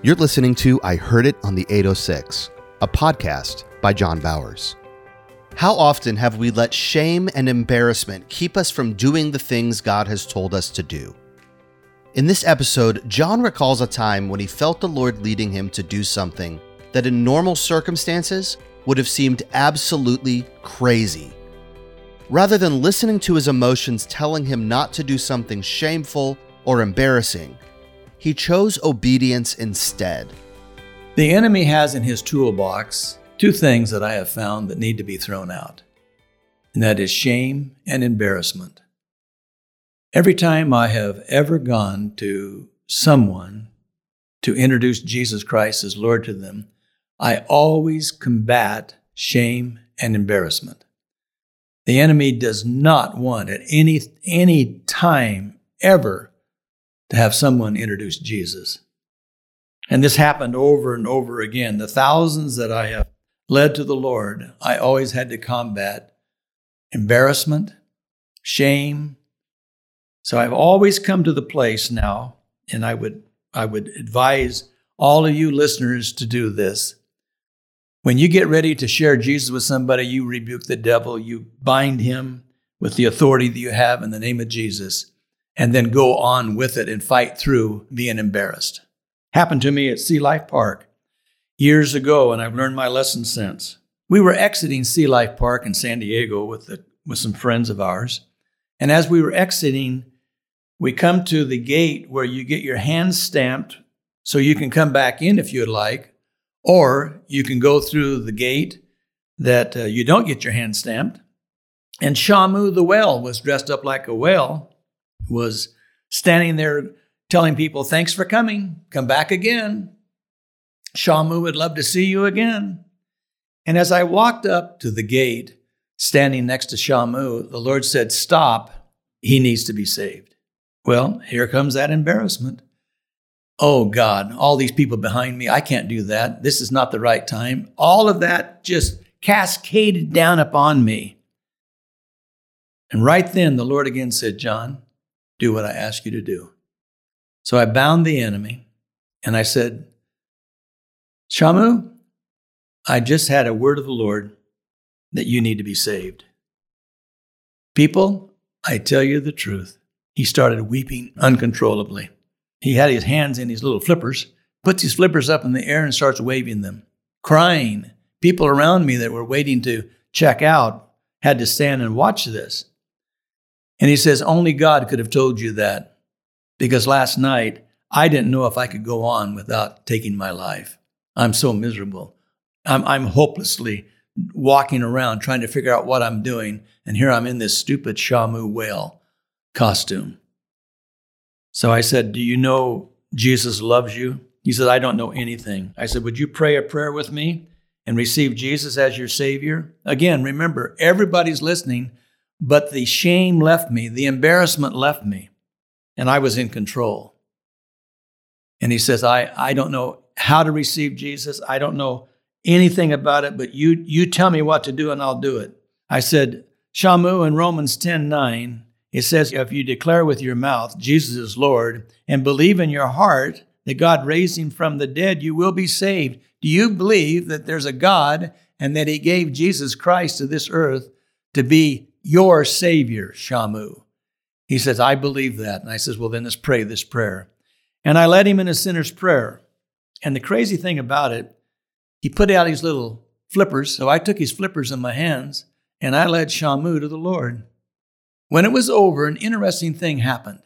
You're listening to I Heard It on the 806, a podcast by John Bowers. How often have we let shame and embarrassment keep us from doing the things God has told us to do? In this episode, John recalls a time when he felt the Lord leading him to do something that in normal circumstances would have seemed absolutely crazy. Rather than listening to his emotions telling him not to do something shameful or embarrassing, he chose obedience instead. The enemy has in his toolbox two things that I have found that need to be thrown out, and that is shame and embarrassment. Every time I have ever gone to someone to introduce Jesus Christ as Lord to them, I always combat shame and embarrassment. The enemy does not want at any, any time ever to have someone introduce Jesus. And this happened over and over again. The thousands that I have led to the Lord, I always had to combat embarrassment, shame. So I've always come to the place now, and I would, I would advise all of you listeners to do this. When you get ready to share Jesus with somebody, you rebuke the devil, you bind him with the authority that you have in the name of Jesus, and then go on with it and fight through being embarrassed. Happened to me at Sea Life Park years ago, and I've learned my lesson since. We were exiting Sea Life Park in San Diego with, the, with some friends of ours. And as we were exiting, we come to the gate where you get your hands stamped so you can come back in if you'd like, or you can go through the gate that uh, you don't get your hand stamped. And Shamu the whale was dressed up like a whale, was standing there telling people, Thanks for coming, come back again. Shamu would love to see you again. And as I walked up to the gate, standing next to Shamu, the Lord said, Stop, he needs to be saved. Well, here comes that embarrassment. Oh God, all these people behind me, I can't do that. This is not the right time. All of that just cascaded down upon me. And right then, the Lord again said, John, do what I ask you to do. So I bound the enemy and I said, Shamu, I just had a word of the Lord that you need to be saved. People, I tell you the truth. He started weeping uncontrollably. He had his hands in his little flippers, puts his flippers up in the air and starts waving them, crying. People around me that were waiting to check out had to stand and watch this. And he says, Only God could have told you that because last night I didn't know if I could go on without taking my life. I'm so miserable. I'm, I'm hopelessly walking around trying to figure out what I'm doing. And here I'm in this stupid Shamu whale costume. So I said, Do you know Jesus loves you? He said, I don't know anything. I said, Would you pray a prayer with me and receive Jesus as your Savior? Again, remember, everybody's listening, but the shame left me, the embarrassment left me, and I was in control. And he says, I, I don't know how to receive Jesus. I don't know anything about it, but you, you tell me what to do and I'll do it. I said, Shamu in Romans 10 9, it says, If you declare with your mouth Jesus is Lord and believe in your heart that God raised him from the dead, you will be saved. Do you believe that there's a God and that he gave Jesus Christ to this earth to be your Savior, Shamu? He says, I believe that. And I says, Well, then let's pray this prayer. And I led him in a sinner's prayer. And the crazy thing about it, he put out his little flippers. So I took his flippers in my hands and I led Shamu to the Lord. When it was over, an interesting thing happened.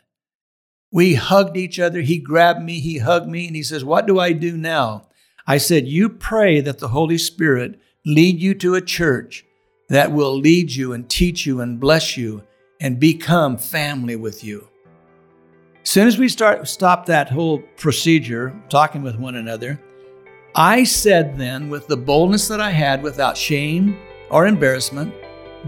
We hugged each other. He grabbed me, he hugged me, and he says, What do I do now? I said, You pray that the Holy Spirit lead you to a church that will lead you and teach you and bless you and become family with you. As soon as we start stop that whole procedure, talking with one another, I said then, with the boldness that I had, without shame or embarrassment,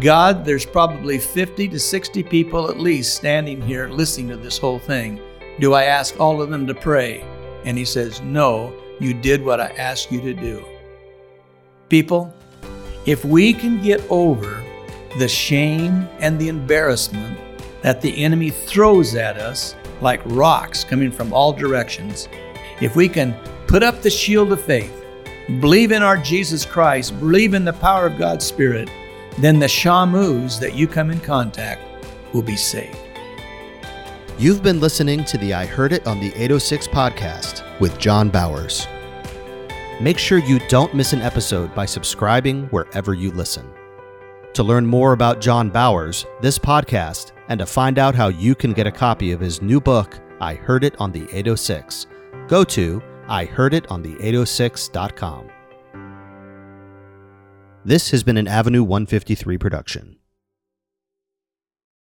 God, there's probably 50 to 60 people at least standing here listening to this whole thing. Do I ask all of them to pray? And he says, No, you did what I asked you to do. People, if we can get over the shame and the embarrassment that the enemy throws at us like rocks coming from all directions, if we can Put up the shield of faith. Believe in our Jesus Christ. Believe in the power of God's Spirit. Then the shamus that you come in contact will be saved. You've been listening to the I Heard It on the 806 podcast with John Bowers. Make sure you don't miss an episode by subscribing wherever you listen. To learn more about John Bowers, this podcast, and to find out how you can get a copy of his new book, I Heard It on the 806, go to ihearditOnThe806.com. This has been an Avenue 153 production.